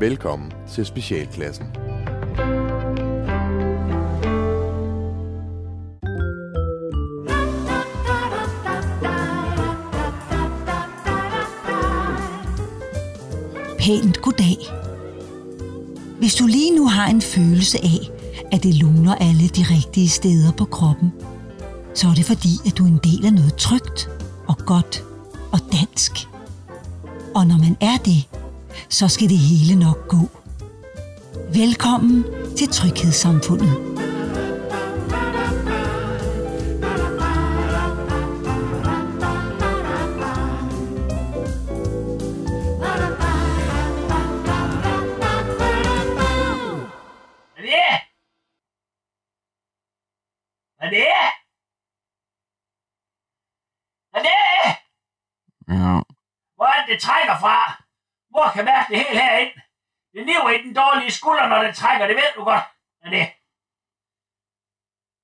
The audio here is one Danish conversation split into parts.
Velkommen til Specialklassen. Pænt goddag. Hvis du lige nu har en følelse af, at det luner alle de rigtige steder på kroppen, så er det fordi, at du er en del af noget trygt og godt og dansk. Og når man er det, så skal det hele nok gå. Velkommen til Tryghedssamfundet. Hvad er det? Hvad er det? Hvad er det? Ja, Hvor er det, det trækker fra? Hvor kan mærke det hele herind? Det niver i den dårlige skulder, når det trækker, det ved du godt. Det?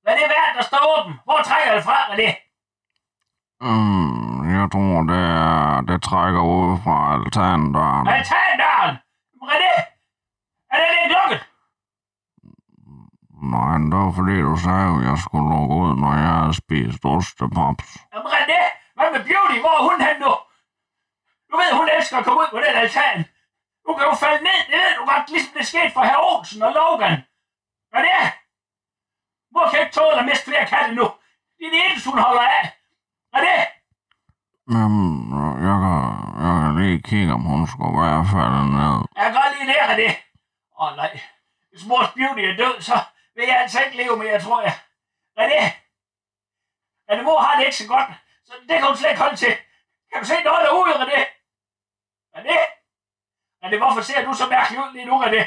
Hvad er det værd, der står åben? Hvor trækker det fra? Det? mm, jeg tror, det, er, det trækker ud fra altandøren. Altandøren! Hvad er det? Er det lidt lukket? Nej, det var fordi, du sagde, at jeg skulle lukke ud, når jeg havde spist ostepops. Jamen, René, hvad med Beauty? Hvor er hun hen nu? Du ved, hun elsker at komme ud på den altan. Nu kan du falde ned, det ved du godt, ligesom det skete for herr Olsen og Logan. Hvad er det? Hvor kan jeg ikke tåle at miste flere katte nu? Det er det eneste, hun holder af. Hvad er det? Jamen, jeg kan, jeg kan lige kigge, om hun skulle være faldet ned. Jeg kan godt lige lære det. Åh oh, nej. Hvis mors Beauty er død, så vil jeg altså ikke leve mere, tror jeg. Hvad er det? René, mor har det ikke så godt, så det kan hun slet ikke holde til. Kan du se noget derude, René? Er det? René, hvorfor ser du så mærkelig ud lige nu, René?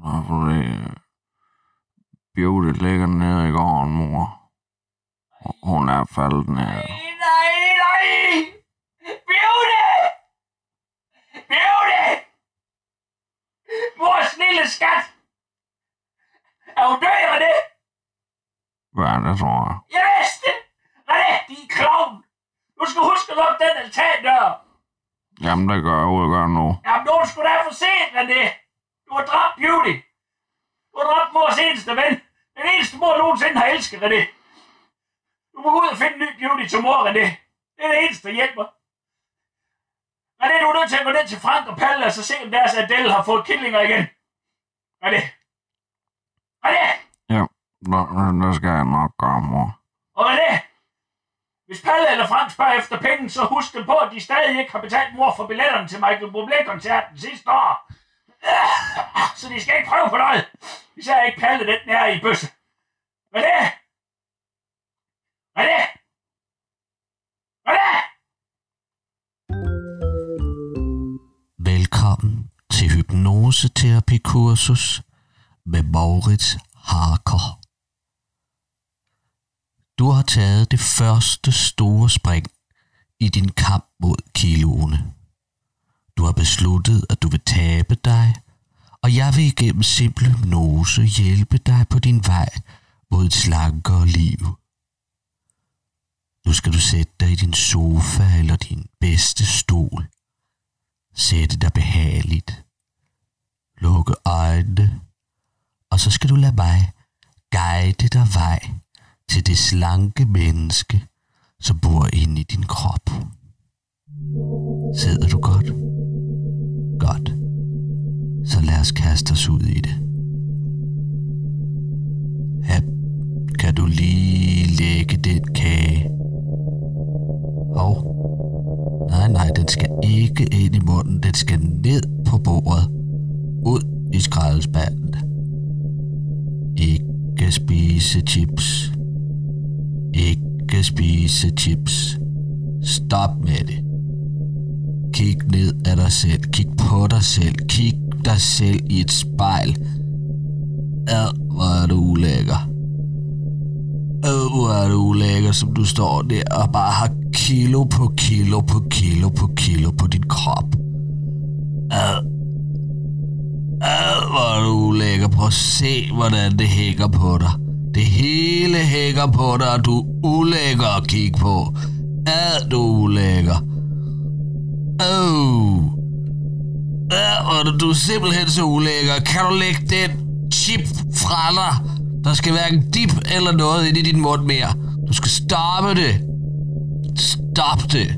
Nå, fordi Beauty ligger nede i gården, mor. Hun er faldet ned. Nej, nej, nej! Beauty! Beauty! Mors lille skat! Er hun død, René? Hvad er det, tror jeg? Jeg vidste det! Din klovn! Du skal huske at lukke den altandør! Jamen, det gør jeg ud gør nu. Jamen, det sgu da for sent, René! Du har dræbt Beauty! Du har dræbt mors eneste ven! Den eneste mor nogensinde har elsket, René! Du må gå ud og finde en ny Beauty til mor, René! Det er det eneste, der hjælper. René, du er nødt til at gå ned til Frank og Palle og så se, om deres Adele har fået killinger igen. René! René! Ja, det skal jeg nok gøre, mor. Og René, hvis Palle eller Frank spørger efter penge, så husk dem på, at de stadig ikke har betalt mor for billetterne til Michael Bublé-koncerten sidste år. Så de skal ikke prøve på noget. Især ikke Palle den nær i bøsse. René! René! det? Velkommen til hypnoseterapikursus med Maurits Harker. Har taget det første store spring i din kamp mod kiloene. Du har besluttet, at du vil tabe dig, og jeg vil igennem simpel hypnose hjælpe dig på din vej mod et slankere liv. Nu skal du sætte dig i din sofa eller din bedste stol. Sætte dig behageligt. Lukke øjnene, og så skal du lade mig guide dig vej til det slanke menneske, som bor inde i din krop. Sidder du godt? Godt. Så lad os kaste os ud i det. Her kan du lige lægge den kage? Hov. Nej, nej, den skal ikke ind i munden. Den skal ned på bordet. Ud i skraldespanden. Ikke spise chips skal spise chips. Stop med det. Kig ned af dig selv. Kig på dig selv. Kig dig selv i et spejl. Ad, hvor er du ulækker. Ad, hvor er du ulækker, som du står der og bare har kilo på kilo på kilo på kilo på din krop. Ad. Ad, hvor er du ulækker. Prøv at se, hvordan det hænger på dig. Det hele hækker på dig, og du er ulækker at kigge på. Ad, du er ulækker. Oh. Ja, og du er simpelthen så ulækker. Kan du lægge den chip fra dig? Der skal hverken dip eller noget ind i din mund mere. Du skal stoppe det. Stop det.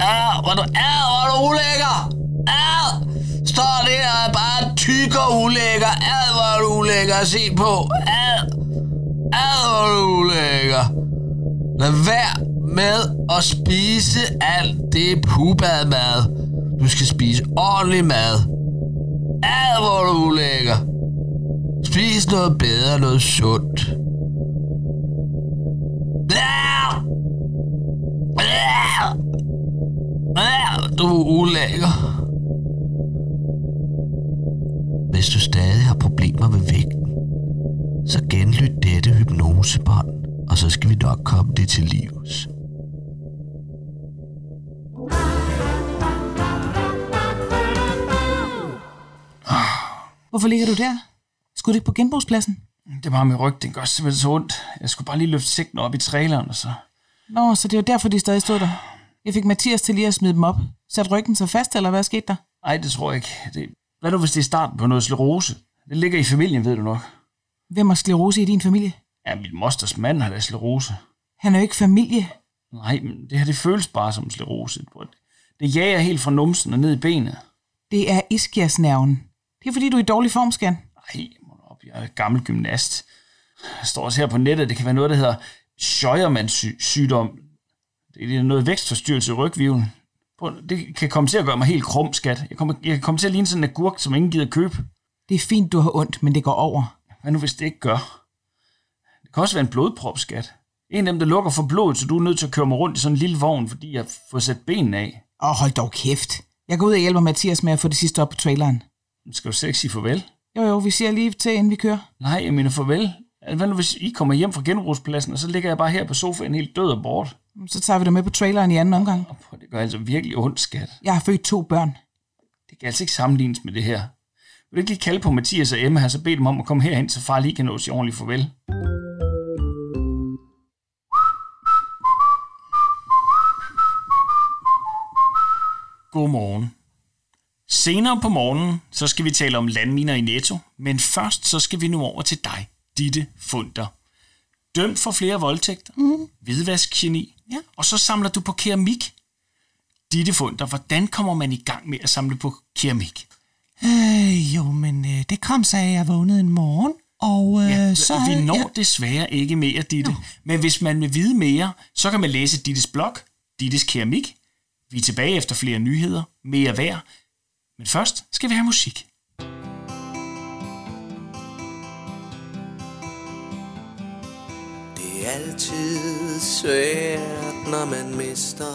Ja, hvor du, er, hvor du ulækker. Ja, står der og er bare tyk og ulækker. Ad, hvor du ulækker at se på. Ad, ad, hvor du ulækker. Lad være med at spise alt det pubad mad. Du skal spise ordentlig mad. Ad, hvor du ulækker. Spis noget bedre, noget sundt. Ja, du er ulækker. Hvis du stadig har problemer med vægten, så genlyt dette hypnosebånd, og så skal vi nok komme det til livs. Hvorfor ligger du der? Skulle du ikke på genbrugspladsen? Det var mit ryg, det gør simpelthen så ondt. Jeg skulle bare lige løfte sigten op i traileren, og så... Nå, så det var derfor, de stadig stod der. Jeg fik Mathias til lige at smide dem op. Satte ryggen så fast, eller hvad skete der? Nej, det tror jeg ikke. Det... Hvad nu, hvis det er starten på noget sklerose? Det ligger i familien, ved du nok. Hvem har sklerose i din familie? Ja, min mosters mand har da sklerose. Han er jo ikke familie. Nej, men det her, det føles bare som sklerose. Det jager helt fra numsen og ned i benet. Det er iskiasnerven. Det er fordi, du er i dårlig form, Skan. Nej, op, jeg er gammel gymnast. Der står også her på nettet, det kan være noget, der hedder Scheuermanns sygdom. Det er noget vækstforstyrrelse i rygvivlen. Det kan komme til at gøre mig helt krum, skat. Jeg, kommer, jeg kan komme til at ligne sådan en agurk, som ingen gider købe. Det er fint, du har ondt, men det går over. Hvad nu, hvis det ikke gør? Det kan også være en blodprop, skat. En af dem, der lukker for blodet, så du er nødt til at køre mig rundt i sådan en lille vogn, fordi jeg får sat benene af. Åh, oh, hold dog kæft. Jeg går ud og hjælper Mathias med at få det sidste op på traileren. Skal du ikke sige farvel? Jo, jo, vi siger lige til, inden vi kører. Nej, jeg mener farvel. Hvad nu, hvis I kommer hjem fra genbrugspladsen, og så ligger jeg bare her på sofaen helt død og bort? Så tager vi dig med på traileren i anden omgang. Det gør altså virkelig ondt, skat. Jeg har født to børn. Det kan altså ikke sammenlignes med det her. Vil du ikke lige kalde på Mathias og Emma, så bede dem om at komme herhen, så far lige kan nå sige ordentligt farvel? Godmorgen. Senere på morgenen, så skal vi tale om landminer i Netto, men først så skal vi nu over til dig, Ditte Funder. Dømt for flere voldtægter, mm. hvidvaskgeni, ja. og så samler du på keramik. Ditte Funder, hvordan kommer man i gang med at samle på keramik? Øh, jo, men øh, det kom så, at jeg vågnede en morgen, og øh, ja, så... Vi når ja. desværre ikke mere, Ditte. Nå. Men hvis man vil vide mere, så kan man læse Dittes blog, Dittes Keramik. Vi er tilbage efter flere nyheder, mere værd, men først skal vi have musik. Altid svært, når man mister.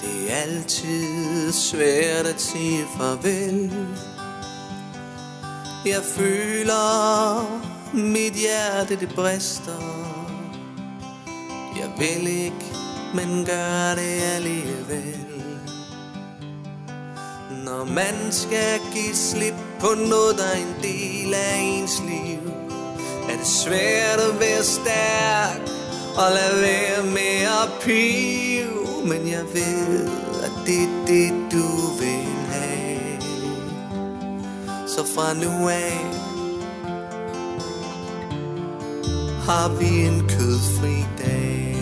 Det er altid svært at sige farvel. Jeg føler, mit hjerte det brister. Jeg vil ikke, men gør det alligevel. Når man skal give slip på noget, der er en del af ens liv svært at være stærk og lad være med at pive. Men jeg ved, at det er det, du vil have. Så fra nu af har vi en kødfri dag.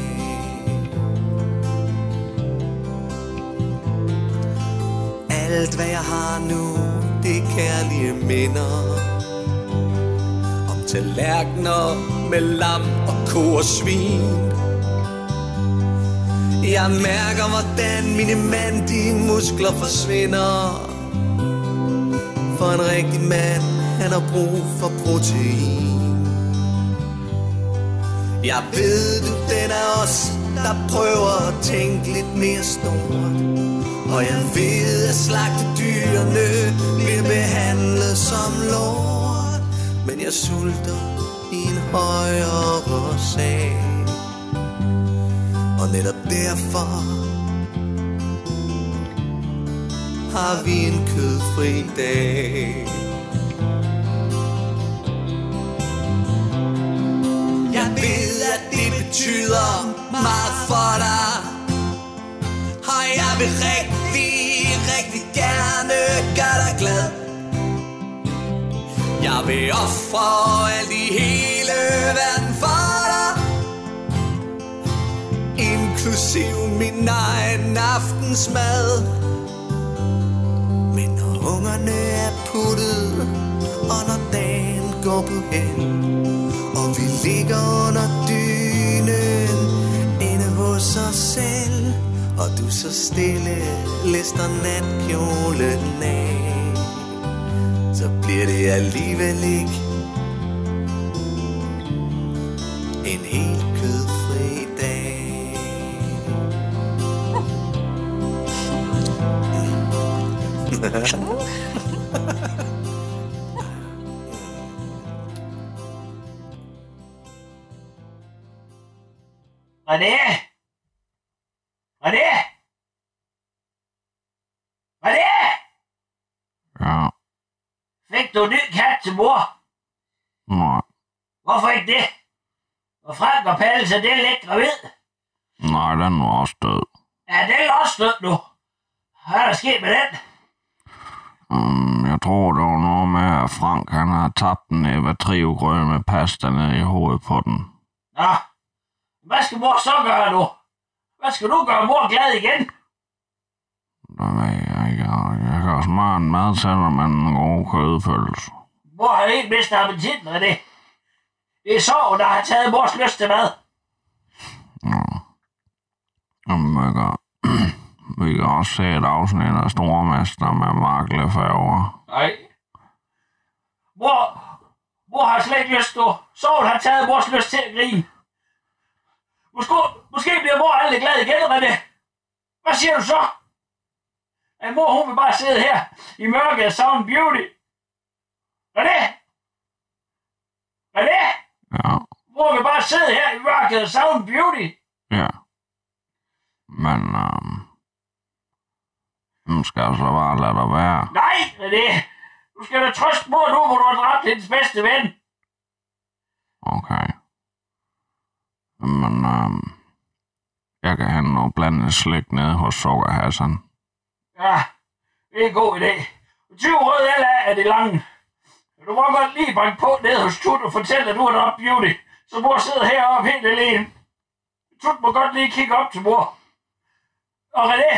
Alt hvad jeg har nu, det er kærlige minder tallerkener med lam og ko og svin. Jeg mærker, hvordan mine mandige muskler forsvinder. For en rigtig mand, han har brug for protein. Jeg ved, du den er os, der prøver at tænke lidt mere stort. Og jeg ved, at slagte dyrene bliver behandlet som lort. Men jeg sulter i en højere sag Og netop derfor har vi en kødfri dag. Jeg ved, at det betyder meget for dig. Jeg vil rigtig, rigtig gerne gøre dig glad. Jeg vil ofre alt i hele verden for dig. Inklusiv min egen aftensmad. Men når ungerne er puttet Og når dagen går på hen Og vi ligger under dynen Inde hos os selv Og du så stille lister natkjolen af. Så bliver det alligevel ikke. Og Frank og Palle, så det er lidt gravid. nej, den var også død. Ja, det er også død nu. Hvad er der sket med den? Um, jeg tror, det var noget med, at Frank han har tabt en Eva Trio med pasta ned i hovedet på den. Nå, hvad skal mor så gøre nu? Hvad skal du gøre mor glad igen? Det ved jeg ikke. Jeg kan smøre en mad til dig med en god kødpølse. Mor har helt mistet appetitten af det. Det er sorgen, der har taget mors lyst til mad. Jamen, vi kan, vi kan også se et afsnit af Stormester med maklefærger. Nej. Mor, mor har slet ikke lyst nu. Sorgen har taget mors lyst til at grine. Måske, måske bliver mor aldrig glad igen, René. Hvad siger du så? At mor, hun vil bare sidde her i mørket og savne beauty. René? René? Bare sidde her i mørket og savne beauty. ja. Men, um, nu skal jeg så bare lade dig være. Nej, René. Du skal da trøste mor nu, hvor du har dræbt hendes bedste ven. Okay. Men, um, jeg kan hente noget blandet slik nede hos Sukker Hassan. Ja, det er en god idé. 20 røde eller er det lange. Du må godt lige banke på ned hos Tut og fortælle, at du har dræbt Beauty. Så mor sidder heroppe helt alene. Tut må godt lige kigge op til mor. Og René,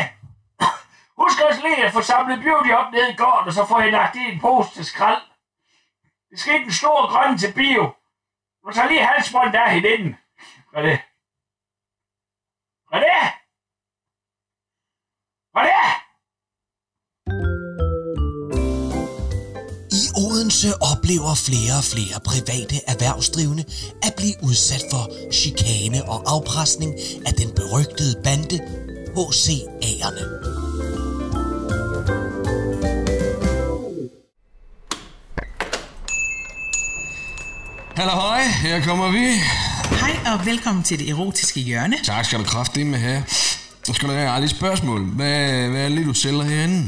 husk også lige at få samlet Beauty op nede i gården, og så får I lagt i en pose til skrald. Det skal den store grønne til bio. Du tager lige halsbånd der hende inden. René! Odense oplever flere og flere private erhvervsdrivende at blive udsat for chikane og afpresning af den berygtede bande HCA'erne. Halløj, her kommer vi. Hej og velkommen til det erotiske hjørne. Tak skal du kraftigt med have. Nu skal du have aldrig spørgsmål. Hvad, hvad er det lige, du sælger herinde?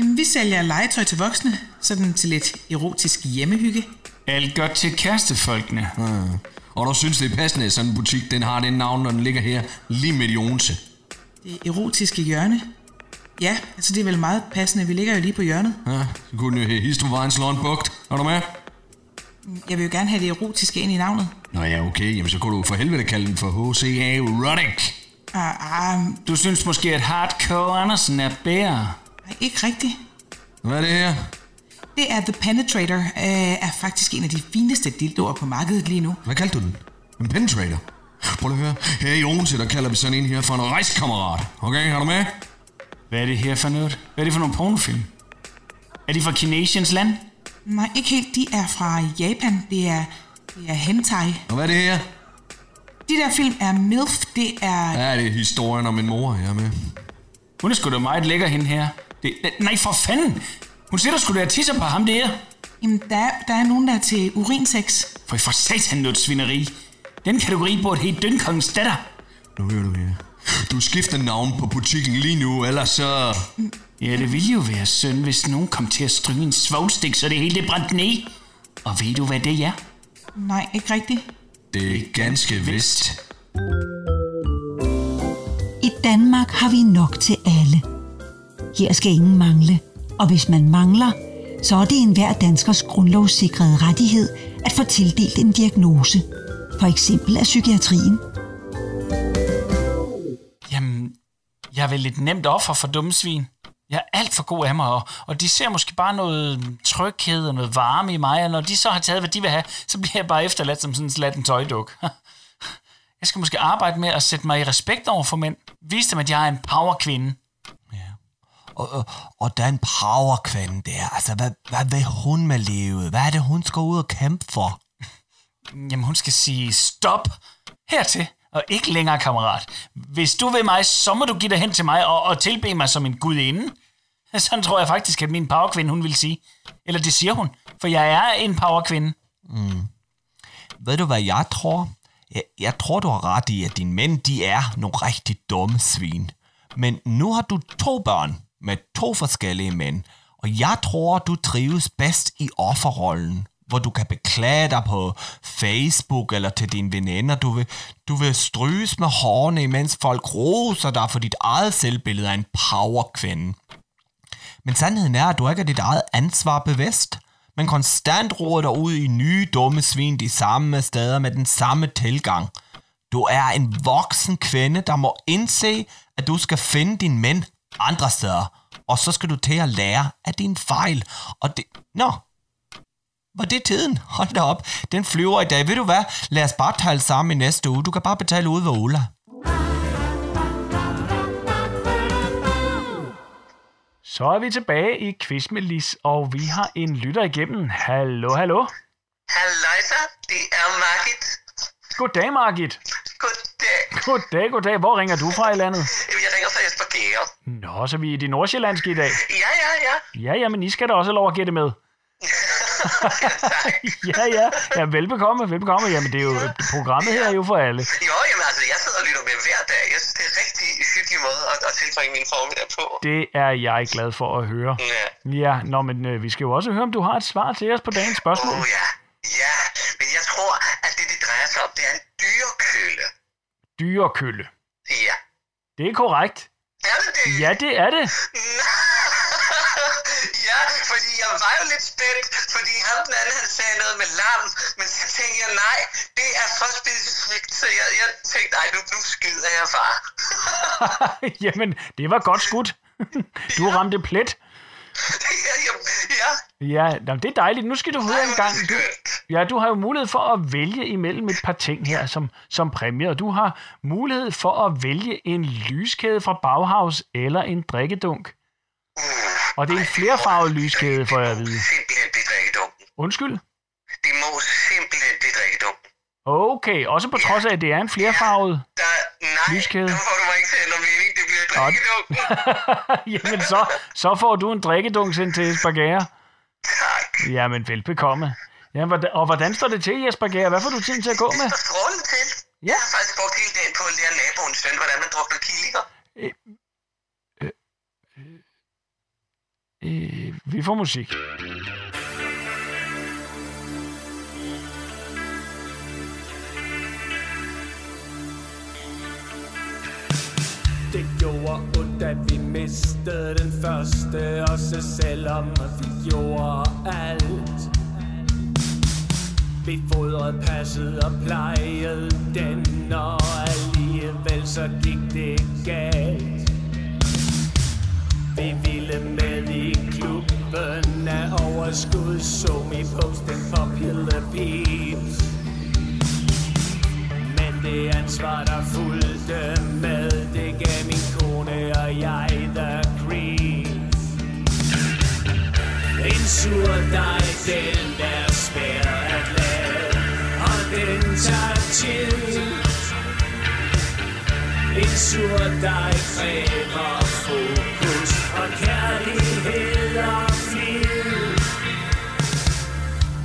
Jamen, vi sælger legetøj til voksne, sådan til lidt erotisk hjemmehygge. Alt godt til kærestefolkene. Ja. Og du synes, det er passende, at sådan en butik den har den navn, når den ligger her lige midt i Odense. Det erotiske hjørne. Ja, altså det er vel meget passende. Vi ligger jo lige på hjørnet. Ja, så kunne den jo hedde Histovejens Bugt. Er du med? Jeg vil jo gerne have det erotiske ind i navnet. Nå ja, okay. Jamen så kunne du for helvede kalde den for HCA Erotic. Ah, ah, Du synes måske, at Hardcore Andersen er bedre. Ikke rigtigt. Hvad er det her? Det er The Penetrator, øh, er faktisk en af de fineste dildoer på markedet lige nu. Hvad kaldte du den? En penetrator? Prøv lige at høre. Her i Odense, der kalder vi sådan en her for en rejskammerat. Okay, har du med? Hvad er det her for noget? Hvad er det for nogle pornofilm? Er de fra Kinesiens land? Nej, ikke helt. De er fra Japan. Det er, det er hentai. Og hvad er det her? De der film er MILF. Det er... Ja, det er historien om min mor, jeg er med. Hun er sgu da meget lækker, hende her. Det, nej, for fanden! Hun sidder sgu da tisser på ham der. Jamen, der, er- der er nogen, der er til urinsex. For for satan noget svineri. Den kategori burde helt dønkongens datter. Nu hører du her. Du skifter navn på butikken lige nu, ellers så... Ja, det ville jo være synd, hvis nogen kom til at stryge en svovlstik, så det hele det brændte ned. Og ved du, hvad det er? Nej, ikke rigtigt. Det er ganske vist. I Danmark har vi nok til alle. Her skal ingen mangle, og hvis man mangler, så er det enhver danskers grundlovssikrede rettighed at få tildelt en diagnose, for eksempel af psykiatrien. Jamen, jeg er vel et nemt offer for dumme svin. Jeg er alt for god af mig, og, og de ser måske bare noget tryghed og noget varme i mig, og når de så har taget, hvad de vil have, så bliver jeg bare efterladt som sådan en slatten tøjduk. Jeg skal måske arbejde med at sætte mig i respekt over for mænd. Vise dem, at jeg er en powerkvinde. Og, og, og den powerkvinde der, altså hvad, hvad vil hun med livet? Hvad er det, hun skal ud og kæmpe for? Jamen, hun skal sige stop hertil, og ikke længere, kammerat. Hvis du vil mig, så må du give dig hen til mig og, og tilbe mig som en gudinde. Sådan tror jeg faktisk, at min powerkvinde, hun vil sige. Eller det siger hun, for jeg er en powerkvinde. Mm. Ved du, hvad jeg tror? Jeg, jeg tror, du har ret i, at dine mænd, de er nogle rigtig dumme svin. Men nu har du to børn med to forskellige mænd, og jeg tror, du trives bedst i offerrollen, hvor du kan beklage dig på Facebook eller til dine veninder. Du vil, du vil stryges med hårene, mens folk roser dig for dit eget selvbillede af en powerkvinde. Men sandheden er, at du ikke er dit eget ansvar bevidst, men konstant roer dig ud i nye dumme svin de samme steder med den samme tilgang. Du er en voksen kvinde, der må indse, at du skal finde din mænd andre steder, og så skal du til at lære af dine fejl. Og det... Nå, var det tiden? Hold da op, den flyver i dag. Ved du hvad? Lad os bare tale sammen i næste uge. Du kan bare betale ud ved Ola. Så er vi tilbage i Quiz med Lis, og vi har en lytter igennem. Hallo, hallo. Halløjsa, det er Margit. Goddag, Margit. Goddag. Goddag, goddag. Hvor ringer du fra i landet? Jeg ringer fra Gære. Nå, så vi er i de nordsjællandske i dag. Ja, ja, ja. Ja, ja, men I skal da også have lov at gætte med. ja, ja. Ja, velbekomme, velbekomme. Jamen, det er jo, programmet her er jo for alle. Jo, jamen altså, jeg sidder og lytter med hver dag. Jeg synes, det er en rigtig hyggelig måde at, at tilbringe min formiddag på. Det er jeg glad for at høre. Ja. Ja, nå, men øh, vi skal jo også høre, om du har et svar til os på dagens spørgsmål. Åh, oh, ja. Ja, men jeg tror, at det, det drejer sig om, det er en dyrekølle. Dyrekølle. Ja. Det er korrekt. Er det det? Ja, det er det. Ja, fordi jeg var jo lidt spændt, fordi ham den anden, han sagde noget med lam, men så tænkte jeg, nej, det er for specifikt, så jeg, jeg tænkte, nej, nu, nu skyder jeg far. Jamen, det var godt skudt. Du ramte plet. ja, ja, ja. Ja, nå, det er dejligt. Nu skal du høre en gang. Du, ja, du har jo mulighed for at vælge imellem et par ting her som, som præmie, og du har mulighed for at vælge en lyskæde fra Bauhaus eller en drikkedunk. Og det er en flerfarvet lyskæde, får jeg at vide. Simpelthen blive drikkedunken. Undskyld? Det må simpelthen blive drikkedunken. Okay, også på trods af, at det er en flerfarvet Der, nej, lyskæde. nu får du mig ikke til drikkedunken. Jamen, så, så får du en drikkedunk sendt til Jesper Gære. Tak. Jamen, velbekomme. Ja, og hvordan står det til, Jesper Gære? Hvad får du tiden til at gå med? Det til. Ja. Jeg har faktisk brugt hele dagen på at lære naboens søn, hvordan man drukner killinger. Øh, vi får musik. Det gjorde ondt, at vi mistede den første Også selvom vi gjorde alt. Vi fodrede, passet og plejede den Og alligevel så gik det galt. Vi ville med i klubben af overskud Så vi posten på Philippines men det ansvar, der fulgte tur dig, den er svær at lave, og den tager tid. En sur dig kræver fokus og kærlighed og flid.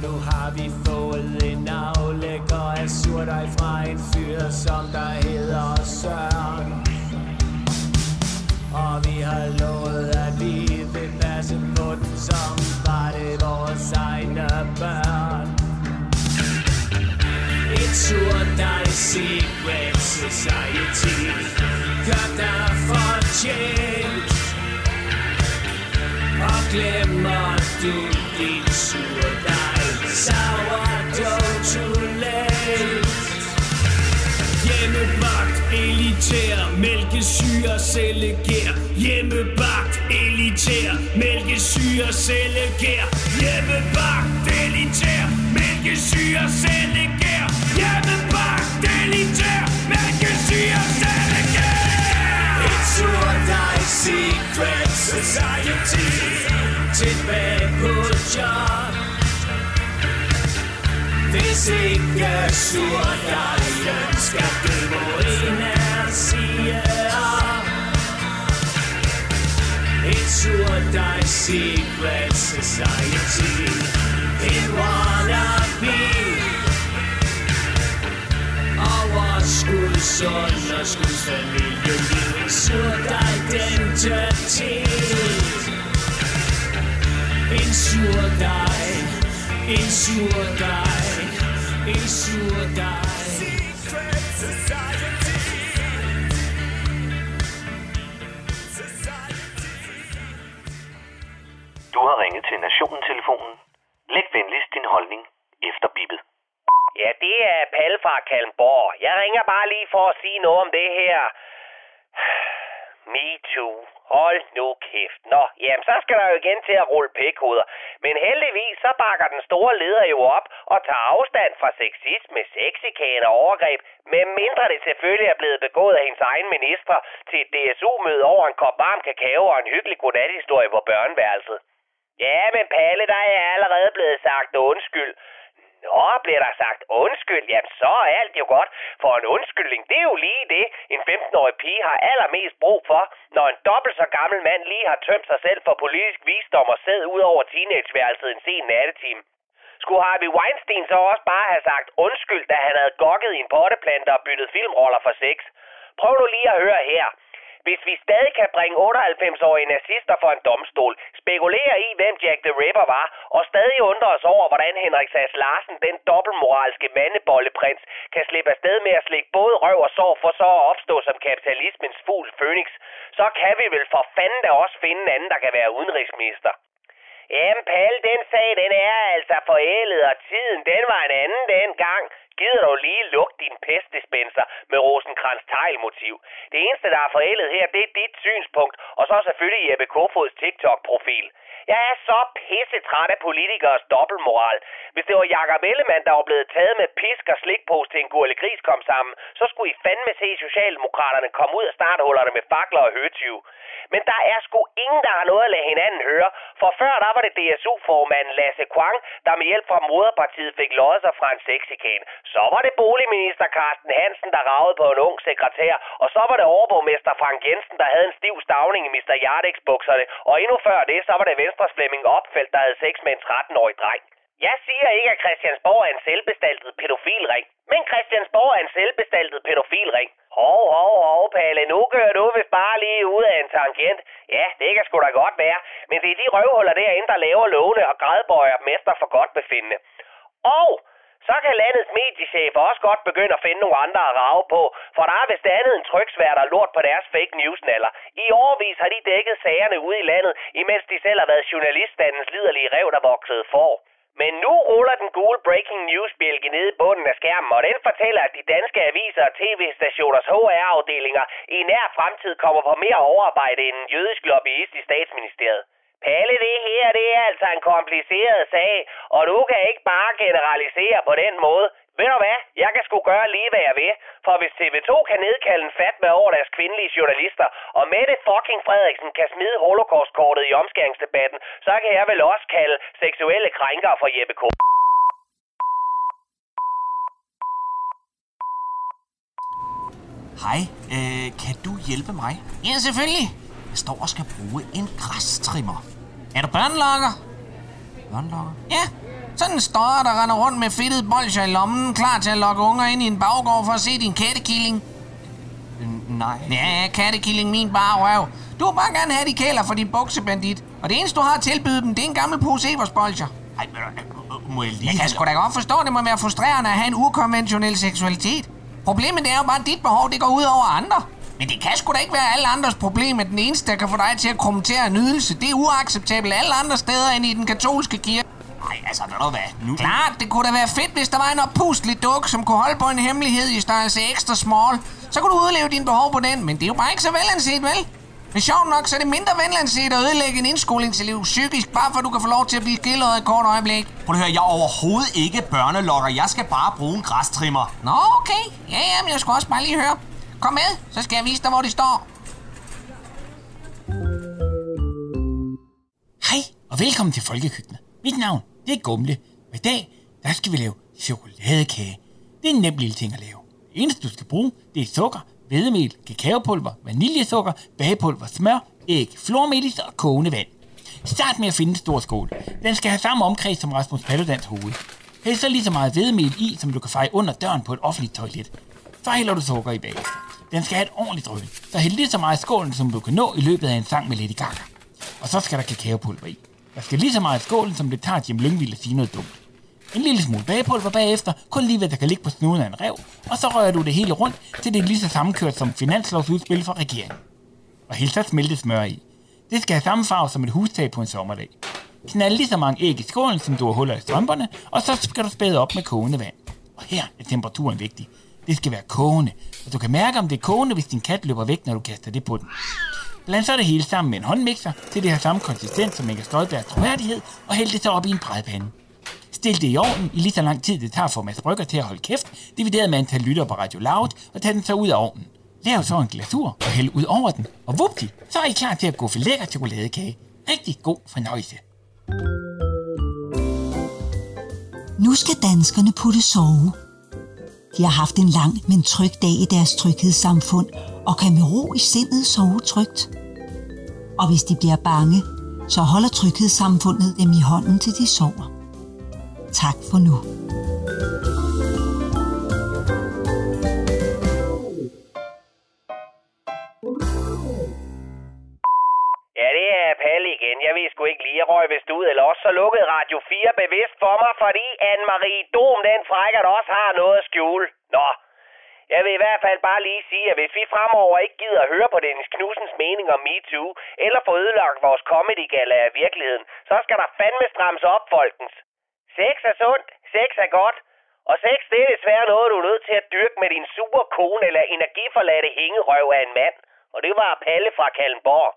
Nu har vi fået en aflægger af surdej fra en fyr, som der hedder Søren. Og vi har lovet, at vi vil passe på den, som Et surdej secret society. Gør derfor sjæl Og glemmer du din surdej Sourdough too elitær, mælkesyre, cellegær Hjemmebagt, elitær, mælkesyre, cellegær Hjemmebagt, elitær, mælkesyre, cellegær Hjemmebagt, elitær, mælkesyre, cellegær your die secret society. Tilbage på job hvis ikke surdejen skal dø, må en af sige op. Et surdej secret society. En wannabe. Overskuds underskudsfamilie. En surdej identitet. En En surdej. Secret society. Du har ringet til Nationen-telefonen. Læg venligst din holdning efter bippet. Ja, det er Palle fra Kalmborg. Jeg ringer bare lige for at sige noget om det her. Me too. Hold nu kæft. Nå, jamen så skal der jo igen til at rulle pikhoveder. Men heldigvis så bakker den store leder jo op og tager afstand fra sexisme, sexikane og overgreb, med mindre det selvfølgelig er blevet begået af hendes egen minister til et DSU-møde over en kop varm kakao og en hyggelig godnathistorie på børneværelset. Ja, men Palle, der er allerede blevet sagt undskyld. Nå, bliver der sagt undskyld, jamen så er alt jo godt, for en undskyldning, det er jo lige det, en 15-årig pige har allermest brug for, når en dobbelt så gammel mand lige har tømt sig selv for politisk visdom og sæd ud over teenageværelset en sen nattetime. Skulle Harvey Weinstein så også bare have sagt undskyld, da han havde gokket i en potteplante og byttet filmroller for sex? Prøv nu lige at høre her. Hvis vi stadig kan bringe 98-årige nazister for en domstol, spekulere i, hvem Jack the Ripper var, og stadig undre os over, hvordan Henrik Sass Larsen, den dobbeltmoralske mandebolleprins, kan slippe afsted med at slikke både røv og sår for så at opstå som kapitalismens fugl Phoenix, så kan vi vel for fanden da også finde en anden, der kan være udenrigsminister. Jamen, Palle, den sag, den er altså forældet, og tiden, den var en anden dengang. Gider du lige lukke din pestdispenser med rosenkrantz motiv Det eneste, der er forældet her, det er dit synspunkt, og så selvfølgelig Jeppe Kofods TikTok-profil. Jeg er så pisse træt af politikers dobbeltmoral. Hvis det var Jakob Ellemann, der var blevet taget med pisk og slikpose til en gurle gris kom sammen, så skulle I fandme se Socialdemokraterne komme ud af starthullerne med fakler og høtyve. Men der er sgu ingen, der har noget at lade hinanden høre, for før der var det DSU-formanden Lasse Kwang, der med hjælp fra moderpartiet fik løjet sig fra en sexikan. Så var det boligminister Carsten Hansen, der ragede på en ung sekretær, og så var det overborgmester Frank Jensen, der havde en stiv stavning i Mr. Jardex bukserne, og endnu før det, så var det Venstres Flemming Opfeldt, der havde sex med en 13-årig dreng. Jeg siger ikke, at Christiansborg er en selvbestaltet pædofilring, men Christiansborg er en selvbestaltet pædofilring. Hov, hov, hov, Palle, nu kører du vist bare lige ud af en tangent. Ja, det kan sgu da godt være, men det er de røvhuller derinde, der laver lovene og grædbøjer dem efter for godt befindende. Og så kan landets mediechefer også godt begynde at finde nogle andre at rave på, for der er vist andet end tryksvært og lort på deres fake news -naller. I årvis har de dækket sagerne ude i landet, imens de selv har været journaliststandens liderlige rev, der voksede for. Men nu ruller den gule breaking news bjælke nede i bunden af skærmen, og den fortæller, at de danske aviser og tv-stationers HR-afdelinger i nær fremtid kommer på mere overarbejde end en jødisk lobbyist i statsministeriet. Palle, det her, det er altså en kompliceret sag, og du kan ikke bare generalisere på den måde. Ved du hvad? Jeg kan sgu gøre lige, hvad jeg vil. For hvis TV2 kan nedkalde en fatme over deres kvindelige journalister, og Mette fucking Frederiksen kan smide holocaustkortet i omskæringsdebatten, så kan jeg vel også kalde seksuelle krænkere for Jeppe K. Hej, øh, kan du hjælpe mig? Ja, selvfølgelig. Jeg står og skal bruge en græstrimmer. Er du børnelokker? Børnelokker? Ja, sådan en støjer, der render rundt med fedtede bolcher i lommen, klar til at lokke unger ind i en baggård for at se din kattekilling. Nej. Ja, kattekilling, min bare røv. Du vil bare gerne have de kæler for din buksebandit. Og det eneste, du har at tilbyde dem, det er en gammel pose Eversbolcher. Ej, må jeg lige... Jeg kan sgu da godt forstå, det må være frustrerende at have en ukonventionel seksualitet. Problemet er jo bare, at dit behov det går ud over andre. Men det kan sgu da ikke være alle andres problem, at den eneste, der kan få dig til at kommentere en ydelse, det er uacceptabelt alle andre steder end i den katolske kirke. Nej, altså, ved du hvad? Nu... Klart, det kunne da være fedt, hvis der var en oppustelig duk, som kunne holde på en hemmelighed i størrelse ekstra small. Så kunne du udleve dine behov på den, men det er jo bare ikke så velanset, vel? Men sjovt nok, så er det mindre velanset at ødelægge en indskoling til liv psykisk, bare for at du kan få lov til at blive skildret et kort øjeblik. Prøv at høre, jeg er overhovedet ikke børnelokker. Jeg skal bare bruge en græstrimmer. Nå, okay. Ja, ja, men jeg skulle også bare lige høre. Kom med, så skal jeg vise dig, hvor det står. Hej, og velkommen til Folkekøkkenet. Mit navn, det er Gumle, og i dag, der skal vi lave chokoladekage. Det er en nem lille ting at lave. Det eneste, du skal bruge, det er sukker, hvedemel, kakaopulver, vaniljesukker, bagepulver, smør, æg, flormelis og kogende vand. Start med at finde en stor skål. Den skal have samme omkreds som Rasmus Paludans hoved. Hæld så lige så meget hvedemel i, som du kan feje under døren på et offentligt toilet. Så hælder du sukker i bagefter. Den skal have et ordentligt drøn. Så hæld lige så meget i skålen, som du kan nå i løbet af en sang med Lady Gaga. Og så skal der kakaopulver i. Der skal lige så meget i skålen, som det tager Jim Lyngvild at sige noget dumt. En lille smule bagepulver bagefter, kun lige hvad der kan ligge på snuden af en rev, og så rører du det hele rundt, til det er lige så sammenkørt som finanslovsudspil fra regeringen. Og helt så smeltet smør i. Det skal have samme farve som et hustag på en sommerdag. Knald lige så mange æg i skålen, som du har huller i strømperne, og så skal du spæde op med kogende vand. Og her er temperaturen vigtig. Det skal være kogende, og du kan mærke, om det er kogende, hvis din kat løber væk, når du kaster det på den. Bland så det hele sammen med en håndmixer, til det har samme konsistens som Inger Støjbergs troværdighed, og hæld det så op i en brædpande. Stil det i ovnen i lige så lang tid, det tager for Mads Brygger til at holde kæft, divideret med antal lytter på Radio Loud, og tag den så ud af ovnen. Lav så en glasur og hæld ud over den, og vupti, så er I klar til at gå for lækker chokoladekage. Rigtig god fornøjelse. Nu skal danskerne putte sove. De har haft en lang, men tryg dag i deres tryghedssamfund, og kan med ro i sindet sove trygt. Og hvis de bliver bange, så holder tryghedssamfundet dem i hånden til de sover. Tak for nu. Så lukkede Radio 4 bevidst for mig, fordi Anne-Marie Dom, den frækker, også har noget at skjule. Nå, jeg vil i hvert fald bare lige sige, at hvis vi fremover ikke gider at høre på Dennis Knudsens mening om MeToo, eller få ødelagt vores comedy af virkeligheden, så skal der fandme strammes op, folkens. Sex er sundt, sex er godt, og sex det er desværre noget, du er nødt til at dyrke med din super kone eller energiforladte hængerøv af en mand. Og det var Palle fra Kallenborg.